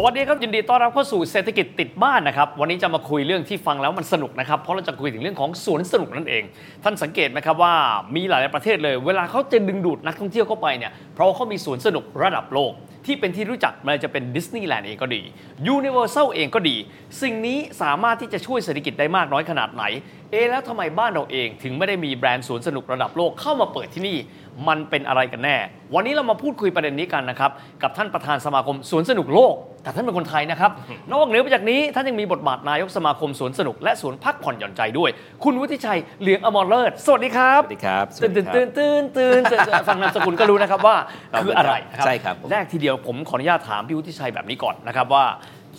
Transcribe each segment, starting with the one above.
สวัสดีครับ ยินดีต้อนรับเข้าสู่เศรษฐกิจติดบ้านนะครับ วันนี้จะมาคุยเรื่องที่ฟังแล้วมันสนุกนะครับ เพราะเราจะคุยถึงเรื่องของสวนสนุกนั่นเอง ท่านสังเกตไหมครับว่ามีหลายประเทศเลย เวลาเขาจะดึงดูดนักท่องเที่ยวเข้าไปเนี่ยเพราะว่าเขามีสวนสนุกระดับโลก ที่เป็นที่รู้จักไม่ว่ามันจะเป็นดิสนีย์แลนด์เองก็ดียูนิเวอร์แซลเองก็ดี สิ่งนี้สามารถที่จะช่วยเศรษฐกิจได้มากน้อยขนาดไหนเอแล้วทำไมบ้านเราเองถึงไม่ได้มีแบรนด์สวนสนุกระดับโลกเข้ามาเปิดที่นี่ มันเป็นอะไรกันแน่ วันนี้เรามาพูดคุยประเด็นนี้กันนะครับ กับท่านประธานสมาคมสวนสนุกโลก แต่ท่านเป็นคนไทยนะครับ นอกเหนือไปจากนี้ท่านยังมีบทบาทนายกสมาคมสวนสนุกและสวนพักผ่อนหย่อนใจด้วย คุณวุฒิชัยเหลียงอมรเลิศสวัสดีครับสวัสดีครับตื่นตื่นตื่นตื่นตื่นตื่นฟังนามสกุลก็รู้นะครับว่าครับคืออะไรนะใช่ครับผมแรกทีเดียวผมขออนุญาตถามพี่วุฒิชัยแบบนี้ก่อนนะครับว่า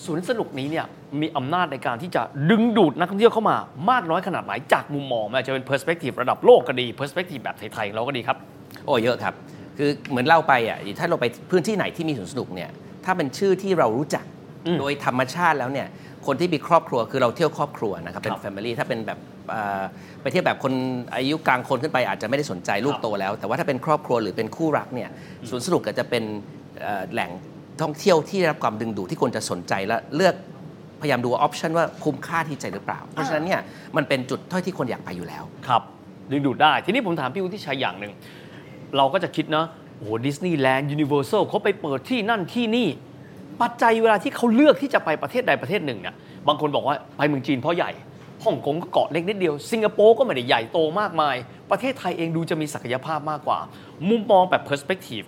สวนสนุกนี้เนี่ยมีอำนาจในการที่จะดึงดูดนักท่องเที่ยวเข้ามามากน้อยขนาดไหนจากมุมมองมันอาจจะเป็น perspective ระดับโลกก็ดี perspective แบบไทยๆเราก็ดีครับ โอ้เยอะครับ คือเหมือนเล่าไปอะถ้าเราไปพื้นที่ไหนที่มีสวนสนุกเนี่ยถ้าเป็นชื่อที่เรารู้จักอืมโดยธรรมชาติแล้วเนี่ยคนที่มีครอบครัวคือเราเที่ยวครอบครัวนะครับเป็นครับ family ถ้าเป็นแบบเอ่อไปเที่ยวแบบคนอายุกลางคนขึ้นไปอาจจะไม่ได้สนใจลูกครับโตแล้ว แต่ว่าถ้าเป็นครอบครัวหรือเป็นคู่รักเนี่ยสวนสนุกก็จะเป็นเอ่อแหล่งท่องเที่ยวที่ได้รับความดึงดูดที่คนจะสนใจและเลือกพยายามดู option ว่าคุ้มค่าที่ใจหรือเปล่า เพราะฉะนั้นเนี่ยมันเป็นจุดท่อยที่คนอยากไปอยู่แล้ว ครับ ดึงดูดได้ ทีนี้ผมถามพี่วุฒิชัยอย่างหนึ่ง เราก็จะคิดนะโอ้โหดิสนีย์แลนด์ยูนิเวอร์แซลเขาไปเปิดที่นั่นที่นี่ ปัจจัยเวลาที่เขาเลือกที่จะไปประเทศใดประเทศหนึ่งเนี่ยบางคนบอกว่าไปเมืองจีนเพราะใหญ่ฮ่องกงก็เกาะเล็กนิดเดียว สิงคโปร์ก็ไม่ได้ใหญ่โตมากมาย ประเทศไทยเองดูจะมีศักยภาพมากกว่า มุมมองแบบเพอร์สเปกทีฟ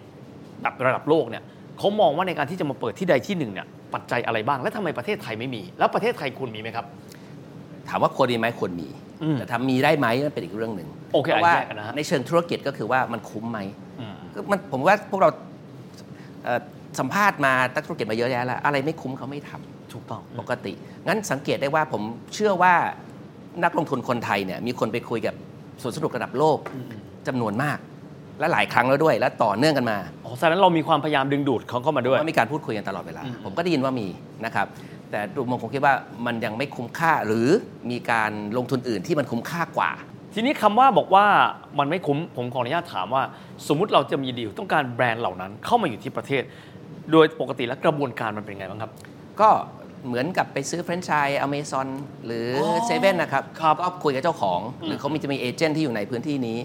แบบระดับโลกเนี่ยเขามองว่าในการที่จะมาเปิดที่ใดที่หนึ่งเนี่ยปัจจัยอะไรบ้าง และทำไมประเทศไทยไม่มี แล้วประเทศไทยควรมีไหมครับ ถามว่าควรมีไหมควรมี แต่ทำมีได้ไหมนั่นเป็นอีกเรื่องหนึ่งโอเคเพราะว่าอันแรกอะนะฮะในเชิงธุรกิจก็คือว่ามันคุ้มไหมอืมก็มันผมว่าพวกเราเอ่อสัมภาษณ์มานักธุรกิจมาเยอะแยะแล้วอะไรไม่คุ้มเขาไม่ทำถูกต้องปกติ งั้นสังเกตได้ว่าผมเชื่อว่านักลงทุนคนไทยเนี่ยมีคนไปคุยกับสวนสนุกระดับโลกจำนวนมาก และหลายครั้งแล้วด้วย และต่อเนื่องกันมาอ๋อแสดงเรามีความพยายามดึงดูดเขาเข้ามาด้วยว่ามีการพูดคุยกันตลอดเวลาอืมผมก็ได้ยินว่ามีนะครับ แต่ดูมองผมคิดว่ามันยังไม่คุ้มค่าหรือมีการลงทุนอื่นที่มันคุ้มค่ากว่า ทีนี้คำว่าบอกว่ามันไม่คุ้มผมขออนุญาตถามว่า สมมุติเราจะมีดีลต้องการแบรนด์เหล่านั้นเข้ามาอยู่ที่ประเทศ โดยปกติแล้วกระบวนการมันเป็นไงบ้างครับ ก็เหมือนกับไปซื้อแฟรนไชส์อเมซอนหรืออเซเว่นนะครับครับก็คุยกับเจ้าของอืมหรือเขามีจะมี agent ที่อยู่ในพื้นที่นี้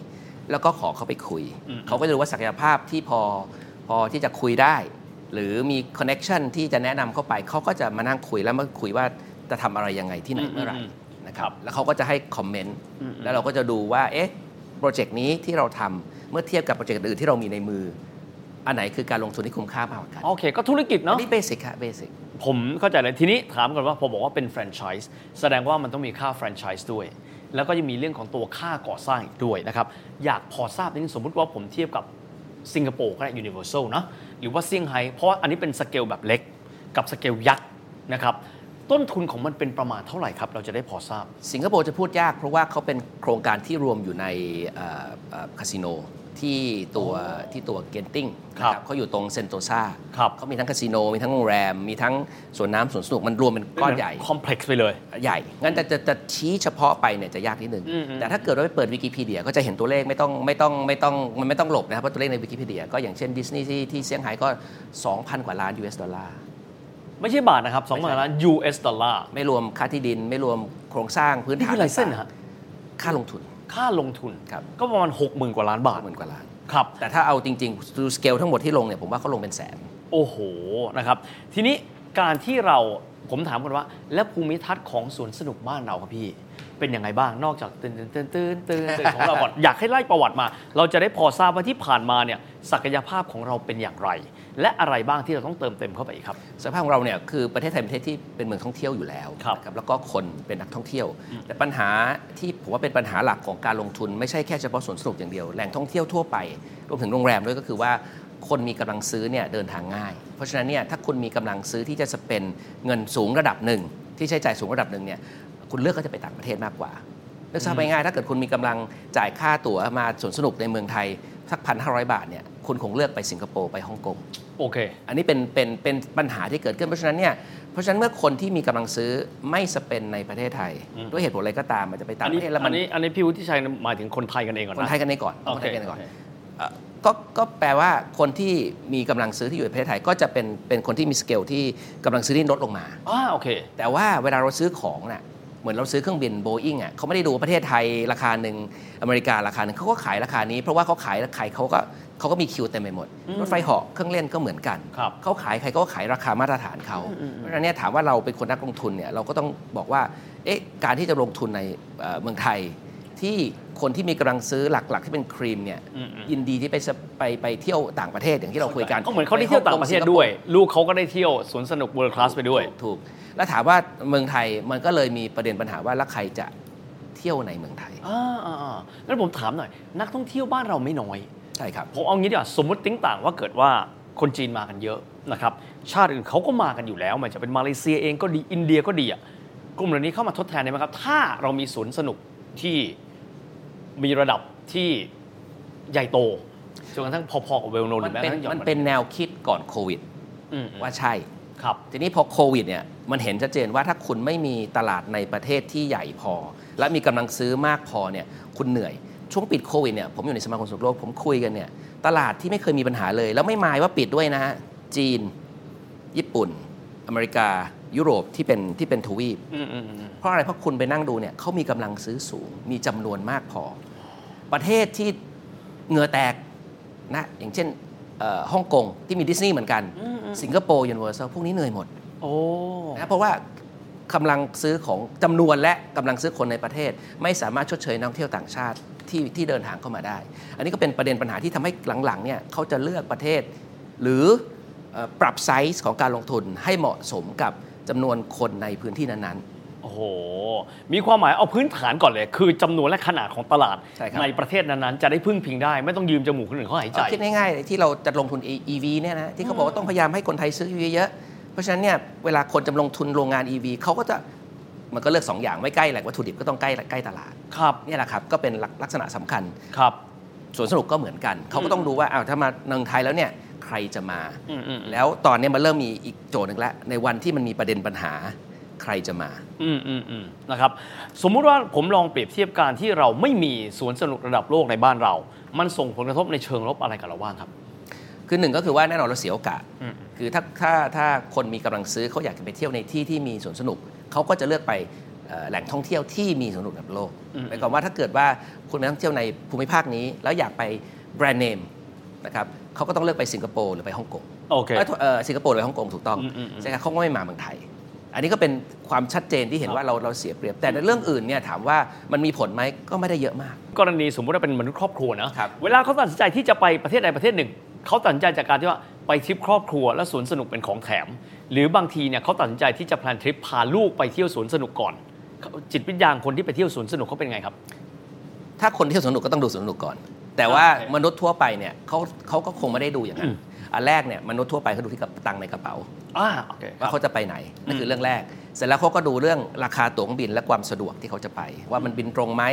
แล้วก็ขอเขาไปคุยอืมเขาก็จะรู้ว่าศักยภาพที่พอพอที่จะคุยได้ หรือมี connection ที่จะแนะนำเข้าไปเขาก็จะมานั่งคุยแล้วมาคุยว่าจะทำอะไรยังไงที่ไหนเมื่อไหร่นะครับแล้วเขาก็จะให้ comment อืมแล้วเราก็จะดูว่าเอ๊ะ project นี้ที่เราทำเมื่อเทียบกับ project อื่นที่เรามีในมือ อันไหนคือการลงทุนที่คุ้มค่ามากกว่ากันโอเค ก็ธุรกิจอันนี้เนาะ basic ครับ basic ผมเข้าใจเลยทีนี้ถามก่อนว่าพอบอกว่าเป็นแฟรนไชส์แสดงว่ามันต้องมีค่าแฟรนไชส์ด้วย แล้วก็ยังมีเรื่องของตัวค่าก่อสร้างอีกด้วยนะครับอยากพอทราบนิดนึงสมมุติว่าผมเทียบกับสิงคโปร์ก็ได้ยูนิเวอร์แซลนะ หรือว่าเซี่ยงไฮ้เพราะว่าอันนี้เป็นสเกลแบบเล็กกับสเกลยักษ์นะครับต้นทุนของมันเป็นประมาณเท่าไหร่ครับ เราจะได้พอทราบ สิงคโปร์จะพูดยากเพราะว่าเขาเป็นโครงการที่รวมอยู่ในคาสิโน ที่ตัวที่ตัวเกนติ้งครับเขาอยู่ตรงเซนโตซาครับเขามีทั้งคาสิโน มีทั้งโรงแรม มีทั้งสวนน้ำสวนสนุก มันรวมเป็นก้อนใหญ่ คอมเพล็กซ์ไปเลย ใหญ่ งั้นจะจะจะชี้เฉพาะไปเนี่ยจะยากนิดนึงอืมอืมแต่ถ้าเกิดว่าไปเปิดวิกิพีเดียก็จะเห็นตัวเลขไม่ต้องไม่ต้องไม่ต้องมันไม่ต้องหลบนะครับ เพราะตัวเลขในวิกิพีเดียก็อย่างเช่นดิสนีย์ที่ที่เซี่ยงไฮ้ก็ 2,000 กว่าล้าน US ดอลลาร์ไม่ใช่บาทนะครับ2 0 0 0ล้าน US ดอลลาร์ไม่รวมค่าที่ดินไม่รวมโครงสร้างพื้นนี่ฐานคือไลเส้นส์ต่างๆฮะค่าลงทุน ค่าลงทุนครับ ก็ประมาณ 60,000 กว่าล้านบาทหมื่นกว่าล้าน ครับ แต่ถ้าเอาจริงๆดูสเกลทั้งหมดที่ลงเนี่ยผมว่าเขาลงเป็นแสน โอ้โหนะครับ ทีนี้ การที่เราผมถามกันว่า แล้วภูมิทัศน์ของสวนสนุกบ้านเราครับพี่ เป็นยังไงบ้างนอกจากตื่นตื่นตื่นตื่นตื่นตื่นของเราก่อนอยากให้ไล่ประวัติมา เราจะได้พอทราบว่าที่ผ่านมาเนี่ยศักยภาพของเราเป็นอย่างไร และอะไรบ้างที่เราต้องเติมเต็มเข้าไปอีกครับสภาพของเราเนี่ยคือประเทศไทยเป็นประเทศที่เป็นเมืองท่องเที่ยวอยู่แล้วครับนะแล้วก็คนเป็นนักท่องเที่ยว แต่ปัญหาที่ผมว่าเป็นปัญหาหลักของการลงทุน ไม่ใช่แค่เฉพาะสวนสนุกอย่างเดียวแหล่งท่องเที่ยวทั่วไปรวมถึงโรงแรมด้วยก็คือว่า คนมีกำลังซื้อเนี่ยเดินทางง่าย เพราะฉะนั้นเนี่ยถ้าคุณมีกำลังซื้อที่จะสเปนเงินสูงระดับหนึ่ง ที่ใช้จ่ายสูงระดับหนึ่งเนี่ยคุณเลือกก็จะไปต่างประเทศมากกว่านึกทราบง่ายๆถ้าเกิดคุณมีกำลังจ่ายค่าตั๋วมาสวนสนุกในเมืองไทยสักพันห้าร้อยบาทเนี่ยคุณคงเลือกไปสิงคโปร์ไปฮ่องกงโอเค อันนี้เป็นเป็นเป็นปัญหาที่เกิดขึ้นเพราะฉะนั้นเนี่ยเพราะฉะนั้นเมื่อคนที่มีกำลังซื้อไม่สเปนในประเทศไทย ด้วยเหตุผลอะไรก็ตามมันจะไปต่าอังนปนี้ระเทศแล้วมัอันนนี้อันนี้พี่วุฒิชัยหมายถึงคนไทยกันเองก่อนคนนะไทยกันในก่อนโอคนเคไทยกันในก่อนโอเคเอ่อ ก็ก็แปลว่าคนที่มีกำลังซื้อที่อยู่ในประเทศไทย ก็จะเป็นเป็นคนที่มีสเกลที่กำลังซื้อที่ลดลงมาอ่าโอเค แต่ว่าเวลาเราซื้อของน่ะเหมือนเราซื้อเครื่องบินโบอิงอะเขาไม่ได้ดูว่าประเทศไทยราคาหนึ่งอเมริการาคาหนึ่งเขาก็ขายราคานี้ เพราะว่าเขาขายใครเขาก็เขาก็มีคิวเต็มไปหมดรถไฟเหาะเครื่องเล่นก็เหมือนกันครับเขาขายใครก็ขายราคามาตรฐานเขาเพราะฉะนั้นเนี่ยถามว่าเราเป็นคนนักลงทุนเนี่ยเราก็ต้องบอกว่าเอ๊ะการที่จะลงทุนในเอ่อเมืองไทย ที่คนที่มีกำลังซื้อหลักๆ ที่เป็นครีมเนี่ยยินดีที่ไปสไปไปเที่ยวต่างประเทศอย่างที่เราคุยกันก็เหมือนเขาได้เที่ยวต่างประเทศด้วย ลูกเขาก็ได้เที่ยวสวนสนุก world class ไปด้วยถูกถูกแล้วถามว่าเมืองไทยมันก็เลยมีประเด็นปัญหาว่าแล้วใครจะเที่ยวในเมืองไทยอ่าอ่าอ่างั้นผมถามหน่อย นักท่องเที่ยวบ้านเราไม่น้อยใช่ครับผมเอางี้ดีกว่าสมมติติ้งต่างว่าเกิดว่าคนจีนมากันเยอะนะครับชาติอื่นเขาก็มากันอยู่แล้วมันจะเป็นมาเลเซียเองก็ดีอินเดียก็ดีอะกลุ่มเหล่านี้เข้ามาทดแทนได้ไหมครับ ถ้าเรามีสวนสนุกที่ มีระดับที่ใหญ่โตจนกระทั่งพอๆกับเวลโนหมัรือนแม้กเป็นระทั่งหย่อมันเป็นแนวคิดก่อนโควิดอืมว่าใช่ครับ ทีนี้พอโควิดเนี่ยมันเห็นชัดเจนว่าถ้าคุณไม่มีตลาดในประเทศที่ใหญ่พอ และมีกำลังซื้อมากพอเนี่ยคุณเหนื่อยช่วงปิดโควิดเนี่ยผมอยู่ในสมาคมสุขโลกผมคุยกันเนี่ยตลาดที่ไม่เคยมีปัญหาเลย แล้วไม่หมายว่าปิดด้วยนะฮะจีน ญี่ปุ่น อเมริกา ยุโรปที่เป็นที่เป็นทวีปอืมอืมอืมเพราะอะไรเพราะคุณไปนั่งดูเนี่ยเขามีกำลังซื้อสูง มีจำนวนมากพอ ประเทศที่เหงื่อแตกนะอย่างเช่นเอ่อฮ่องกงที่มีดิสนีย์เหมือนกัน สิงคโปร์ยูนิเวอร์แซลพวกนี้เหนื่อยหมดโอ้นะเพราะว่ากำลังซื้อของจำนวนและกำลังซื้อคนในประเทศ ไม่สามารถชดเชยนักท่องเที่ยวต่างชาติที่ที่เดินทางเข้ามาได้ อันนี้ก็เป็นประเด็นปัญหาที่ทำให้หลังๆเนี่ยเขาจะเลือกประเทศ หรือเอ่อปรับไซส์ของการลงทุนให้เหมาะสมกับ จำนวนคนในพื้นที่นั้นโอ้โห มีความหมายเอาพื้นฐานก่อนเลย คือจำนวนและขนาดของตลาดใช่ครับ ประเทศนั้นๆ จะได้พึ่งพิงได้ ไม่ต้องยืมจมูกคนอื่นเขาหายๆใจ เอาคิดง่ายๆที่เราจะลงทุน EV เนี่ยนะที่เขาบอกว่าต้องพยายามให้คนไทยซื้อ EV เยอะๆเพราะฉะนั้นเนี่ยเวลาคนจะลงทุนโรงงาน EV เขาก็จะมันก็เลือกสองอย่างไม่ใกล้แหล่งวัตถุดิบก็ต้องใกล้ใกล้ตลาดครับ เนี่ยแหละครับก็เป็นลักลักษณะสำคัญครับ สวนสนุกก็เหมือนกัน เขาก็ต้องดูว่าอ้าวถ้ามาเมืองไทยแล้วเนี่ย ใครจะมาอืมอืมแล้วตอนนี้มันเริ่มมีอีกโจทย์หนึ่งแล้วในวันที่มันมีประเด็นปัญหาใครจะมา อืมอืมอืมนะครับ สมมุติว่าผมลองเปรียบเทียบการที่เราไม่มีสวนสนุกระดับโลกในบ้านเรา มันส่งผลกระทบในเชิงลบอะไรกับเราบ้างครับ คือหนึ่งก็คือว่าแน่นอนเราเสียโอกาสอืมคือถ้าถ้าถ้าคนมีกำลังซื้อเขาอยากจะไปเที่ยวในที่ที่มีสวนสนุกเขาก็จะเลือกไปเอ่อแหล่งท่องเที่ยวที่มีสวนสนุกระดับโลกหมายความว่าถ้าเกิดว่าคุณไปท่องเที่ยวในภูมิภาคนี้ แล้วอยากไปแบรนด์เนม นะครับเขาก็ต้องเลือกไปสิงคโปร์หรือไปฮ่องกงโอเคเอ้ยเอ่อสิงคโปร์หรือฮ่องกงถูกต้องอืมอืมอืมใช่ครับเขาก็ไม่มาเมืองไทย อันนี้ก็เป็นความชัดเจนที่เห็นว่าเราเราเสียเปรียบ แต่ในเรื่องอื่นเนี่ยถามว่ามันมีผลไหมก็ไม่ได้เยอะมาก กรณีสมมุติว่าเป็นมนุษย์ครอบครัวนะครับเวลาเขาตัดสินใจที่จะไปประเทศใดประเทศหนึ่งเขาตัดสินใจจากการที่ว่าไปทริปครอบครัวและสวนสนุกเป็นของแถม หรือบางทีเนี่ยเขาตัดสินใจที่จะแพลนทริปพาลูกไปเที่ยวสวนสนุกก่อน จิตวิญญาณคนที่ไปเที่ยวสวนสนุกเขาเป็นไงครับ ถ้าคนเที่ยวสวนสนุกก็ต้องดูสวนสนุกก่อน แต่ว่าโอเคมนุษย์ทั่วไปเนี่ยเขาเขาก็คงไม่ได้ดูอย่างนั้นอันแรกเนี่ยมนุษย์ทั่วไปเขาดูที่กับตังค์ในกระเป๋าอ่าโอเคว่าเขาจะไปไหนนั่นคือเรื่องแรก เสร็จแล้วเขาก็ดูเรื่องราคาตั๋วเครื่องบินและความสะดวกที่เขาจะไป ว่ามันบินตรงไหม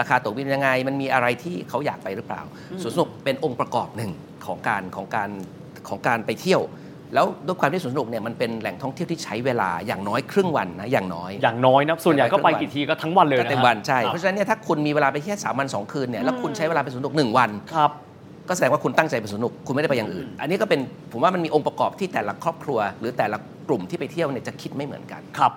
ราคาตั๋วบินยังไง มันมีอะไรที่เขาอยากไปหรือเปล่าสวนสนุกเป็นองค์ประกอบหนึ่งของการของการของการไปเที่ยว แล้วด้วยความที่สวนสนุกเนี่ยมันเป็นแหล่งท่องเที่ยวที่ใช้เวลาอย่างน้อยครึ่งวันนะอย่างน้อยอย่างน้อยนะส่วนใหญ่ก็ไปกี่ทีก็ทั้งวันเลยก็นะเต็มฮะวันใช่ครับเพราะฉะนั้นเนี่ยถ้าคุณมีเวลาไปแค่สามวันสองคืนเนี่ยแล้วคุณใช้เวลาไปสวนสนุกหนึ่งวันครับก็แสดงว่าคุณตั้งใจไปสนุกคุณไม่ได้ไปอย่างอื่น อันนี้ก็เป็นผมว่ามันมีองค์ประกอบที่แต่ละครอบครัว หรือแต่ละกลุ่มที่ไปเที่ยวเนี่ยจะคิดไม่เหมือนกันครับ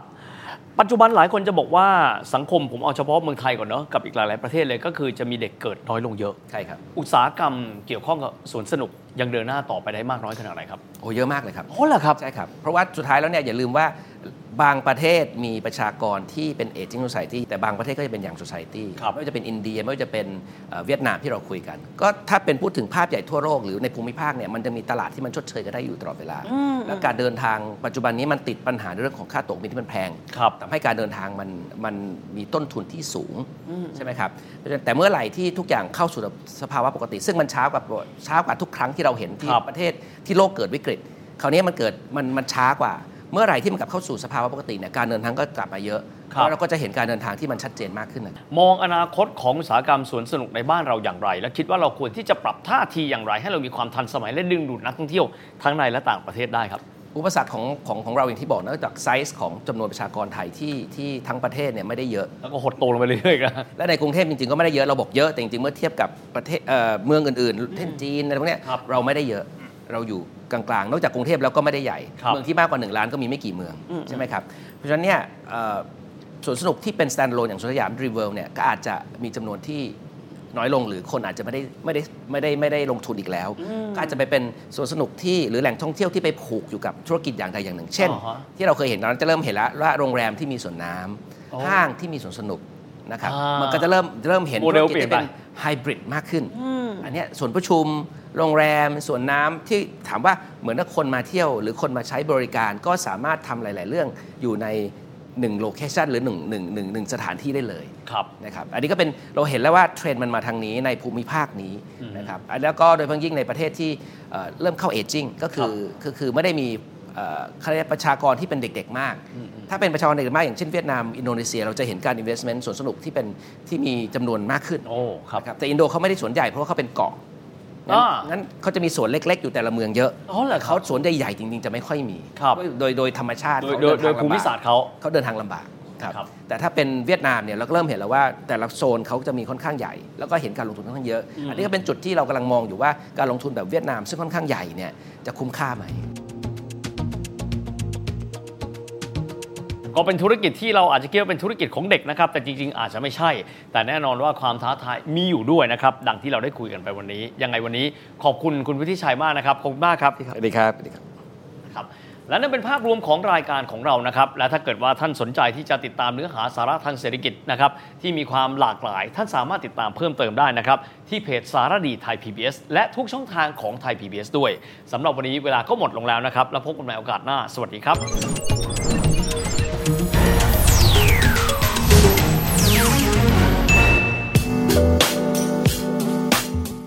ปัจจุบันหลายคนจะบอกว่าสังคมผมเอาเฉพาะเมืองไทยก่อนเนาะกับอีกหลาย ๆประเทศเลยก็คือจะมีเด็กเกิดน้อยลงเยอะ ใช่ครับ อุตสาหกรรมเกี่ยวข้องกับสวนสนุกยังเดินหน้าต่อไปได้มากน้อยขนาดไหนครับ โอ้เยอะมากเลยครับ โอ้เหรอครับ ใช่ครับ เพราะว่าสุดท้ายแล้วเนี่ยอย่าลืมว่า บางประเทศมีประชากรที่เป็นเอจิ้ง o ซ i ตี้แต่บางประเทศก็จะเป็นอย่าง society ครับไม่ว่าจะเป็นอินเดียไม่ว่าจะเป็นเอ่อเวียดนามที่เราคุยกัน ก็ถ้าเป็นพูดถึงภาพใหญ่ทั่วโลกหรือในภูมิภาคเนี่ยมันจะมีตลาดที่มันชดเชยกันได้อยู่ตลอดเวลา แล้วการเดินทางปัจจุบันนี้มันติดปัญหาในเรื่องของค่าตั๋วเครื่องบินที่มันแพงครับทำให้การเดินทางมันมันมีต้นทุนที่สูงใช่ไหมครับเพราะฉะนั้นแต่เมื่อไหร่ที่ทุกอย่างเข้าสู่สภาวะปกติ ซึ่งมันช้ากว่าช้ากว่าทุกครั้งที่เราเห็นที่ครับประเทศที่โลกเกิดวิกฤตคราวนี้มันเกิดมันมันช้ากว่า เมื่อไหร่ที่มันกลับเข้าสู่สภาวะปกติเนี่ยการเดินทางก็กลับมาเยอะครับ แล้วเราก็จะเห็นการเดินทางที่มันชัดเจนมากขึ้นนะ มองอนาคตของอุตสาหกรรมสวนสนุกในบ้านเราอย่างไร และคิดว่าเราควรที่จะปรับท่าทีอย่างไร ให้เรามีความทันสมัยและดึงดูดนักท่องเที่ยวทั้งในและต่างประเทศได้ครับ อุปสรรคของของของเราอย่างที่บอกนอกจากไซส์ของจำนวนประชากรไทยที่ที่ทั้งประเทศเนี่ยไม่ได้เยอะ แล้วก็หดตัวลงไปเรื่อยๆนะและในกรุงเทพจริงๆก็ไม่ได้เยอะเราบอกเยอะแต่จริงๆเมื่อเทียบกับประเทศเอ่อเมืองอื่นๆเช่นจีนอะไรพวกเนี้ยครับ เราไม่ได้เยอะ เราอยู่กลางๆ นอกจากกรุงเทพแล้วก็ไม่ได้ใหญ่ครับเมืองที่มากกว่า 1 ล้านก็มีไม่กี่เมืองใช่ไหมครับ เพราะฉะนั้นเนี่ยเอ่อสวนสนุกที่เป็น standalone อย่างสวนสยามดรีมเวิลด์เนี่ยก็อาจจะมีจำนวนที่น้อยลงหรือคนอาจจะไม่ได้ไม่ได้ไม่ได้ไม่ได้ลงทุนอีกแล้ว ก็อาจจะไปเป็นสวนสนุกที่หรือแหล่งท่องเที่ยวที่ไปผูกอยู่กับธุรกิจอย่างใดอย่างหนึ่ง เช่นอ๋อฮะที่เราเคยเห็นเราจะเริ่มเห็นแล้วว่าโรงแรมที่มีสวนน้ำอ๋อห้างที่มีสวนสนุกนะครับอ่ามัมันก็จะเริ่มเริ่มเห็นโมเดลธุรกิจเปลี่ยนที่เป็นไปไฮบริดมากขึ้น อันเนี้ยศูนย์ประชุมโรงแรมสวนน้ำที่ถามว่าเหมือนถ้าคนมาเที่ยว หรือคนมาใช้บริการก็สามารถทำหลาย ๆ เรื่องอยู่ในหนึ่ง location หรือหนึ่งหนึ่งหนึ่งหนึ่งสถานที่ได้เลยครับนะครับอันนี้ก็เป็นเราเห็นแล้วว่าเทรนด์มันมาทางนี้ในภูมิภาคนี้นะครับอันแล้วก็โดยเฉพาะยิ่งในประเทศที่เอ่อเริ่มเข้า aging ก็คือคือคือไม่ได้มี เอ่อเขาเรียกประชากรที่เป็นเด็ก ๆ มาก ถ้าเป็นประชากรเด็กๆมากอย่างเช่นเวียดนามอินโดนีเซีย เราจะเห็นการ investment สวนสนุกที่เป็นที่มีจำนวนมากขึ้นโอ้ครับนะครับแต่อินโดเขาไม่ได้สวนใหญ่เพราะว่าเขาเป็นเกาะงั้นอ่างั้นเขาจะมีสวนเล็ก ๆ อยู่แต่ละเมืองเยอะอ๋อเหรอครับเขาสวนใหญ่ๆจริง ๆ จะไม่ค่อยมีครับโดยโดยธรรมชาติโดยเขาโดยเนโดยทงภูมิลำบกศาสตร์เขาเขาเดินทางลำบากครับครับแต่ถ้าเป็นเวียดนามเนี่ยเราก็เริ่มเห็นแล้วว่าแต่ละโซนเขาจะมีค่อนข้างใหญ่ แล้วก็เห็นการลงทุนค่อนข้างเยอะ อันนี้ก็เป็นจุดที่เรากำลังมองอยู่ว่าการลงทุนแบบเวียดนามซึ่งค่อนข้างใหญ่เนี่ยจะคุ้มค่าไหม ก็เป็นธุรกิจที่เราอาจจะคิดว่าเป็นธุรกิจของเด็กนะครับ แต่จริงๆ อาจจะไม่ใช่ แต่แน่นอนว่าความท้าทายมีอยู่ด้วยนะครับ ดังที่เราได้คุยกันไปวันนี้ ยังไงวันนี้ขอบคุณคุณวิทิชัยมากนะครับขอบคุณมากครับสวัสดีครับสวัสดีครับครับและนั่นเป็นภาพรวมของรายการของเรานะครับ และถ้าเกิดว่าท่านสนใจที่จะติดตามเนื้อหาสาระทางเศรษฐกิจนะครับที่มีความหลากหลาย ท่านสามารถติดตามเพิ่มเติมได้นะครับ ที่เพจสารดีไทย PBS และทุกช่องทางของไทย PBS ด้วยสำหรับวันนี้เวลาก็หมดลงแล้วนะครับ แล้วพบกันใหม่โอกาสหน้า สวัสดีครับ